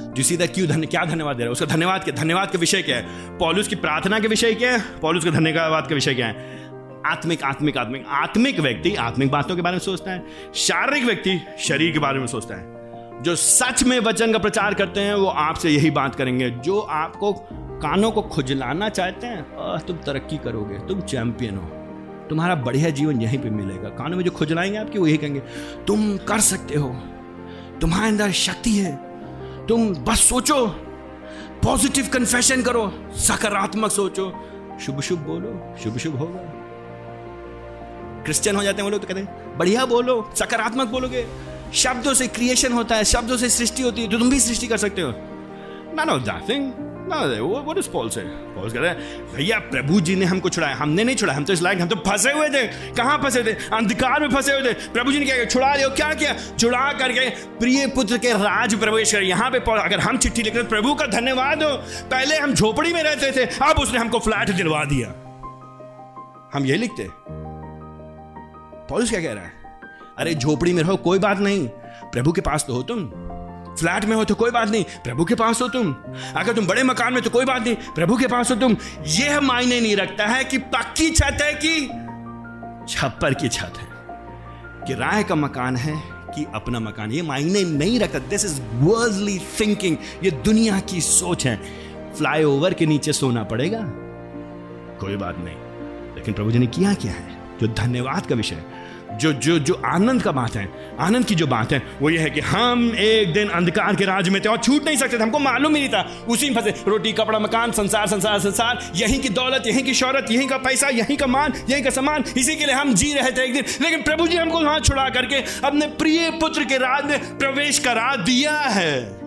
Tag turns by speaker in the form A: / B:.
A: जो सीधा क्यों धन्य क्या धन्यवाद दे रहा है? उसका धन्यवाद क्या, धन्यवाद का विषय क्या है? पॉलुस की प्रार्थना के विषय क्या है? पॉलुस का धन्यवाद का विषय क्या है? आत्मिक आत्मिक आत्मिक आत्मिक व्यक्ति आत्मिक बातों के बारे में सोचता है, शारीरिक व्यक्ति शरीर के बारे में सोचता है। जो सच में वचन का प्रचार करते हैं, वो आपसे यही बात करेंगे। जो आपको कानों को खुजलाना चाहते हैं तुम तरक्की करोगे, तुम चैंपियन हो। तुम्हारा बढ़िया जीवन यहीं पे मिलेगा। कानों में जो खुजलाएँगे आपकी, वो यही कहेंगे, तुम कर सकते हो। तुम्हारे अंदर शक्ति है। तुम बस सोचो। पॉजिटिव कन्फेशन करो। सकारात्मक सोचो। शुभ शुभ बोलो। शुभ शुभ होगा। क्रिश्चियन हो जाते हैं वो लोग तो कहते हैं, बढ़िया बोलो। सकारात्मक बोलोगे। शब्दों से क्रिएशन होता है। शब्दों से सृष्टि होती है। तो तुम भी सृष्टि कर सकते हो। ना नो दैट थिंग वो पॉल से। पॉल कह रहे भैया, प्रभु जी ने हमको छुड़ाया। हमने नहीं छुड़ाया। हम तो इस लायक, हम तो फंसे हुए थे। कहाँ फंसे थे? अंधकार में फंसे हुए थे। प्रभु जी ने क्या छुड़ा लिया क्या किया? छुड़ा करके प्रिय पुत्र के राज प्रवेश कर यहाँ पे पॉल अगर हम चिट्ठी लिखते प्रभु का धन्यवाद हो। पहले हम झोपड़ी में रहते थे, अब उसने हमको फ्लैट दिलवा दिया। हम ये लिखते। पॉलिस क्या कह रहा है? अरे, झोपड़ी में रहो, कोई बात नहीं। प्रभु के पास तो हो तुम। फ्लैट में हो तो कोई बात नहीं, प्रभु के पास हो तुम। अगर तुम बड़े मकान में तो कोई बात नहीं, प्रभु के पास हो तुम। यह मायने नहीं रखता है कि पक्की छत है कि छप्पर की छत है। किराए का मकान है कि अपना मकान, ये मायने नहीं रखता। दिस इज़ वर्ल्डली थिंकिंग ये दुनिया की सोच है। फ्लाईओवर के नीचे सोना पड़ेगा। कोई बात नहीं। लेकिन प्रभु जी ने किया क्या है? जो धन्यवाद का विषय है, जो जो जो आनंद का बात है, आनंद की जो बात है, वो ये है कि हम एक दिन अंधकार के राज में थे और छूट नहीं सकते थे, हमको मालूम ही नहीं था। उसी में फंसे, रोटी, कपड़ा, मकान, संसार संसार संसार, यहीं की दौलत, यहीं की शौरत यहीं का पैसा, यहीं का मान, यहीं का सामान, इसी के लिए हम जी रहे थे एक दिन। लेकिन प्रभु जी हमको वहाँ छुड़ा करके अपने प्रिय पुत्र के राज में प्रवेश करा दिया है।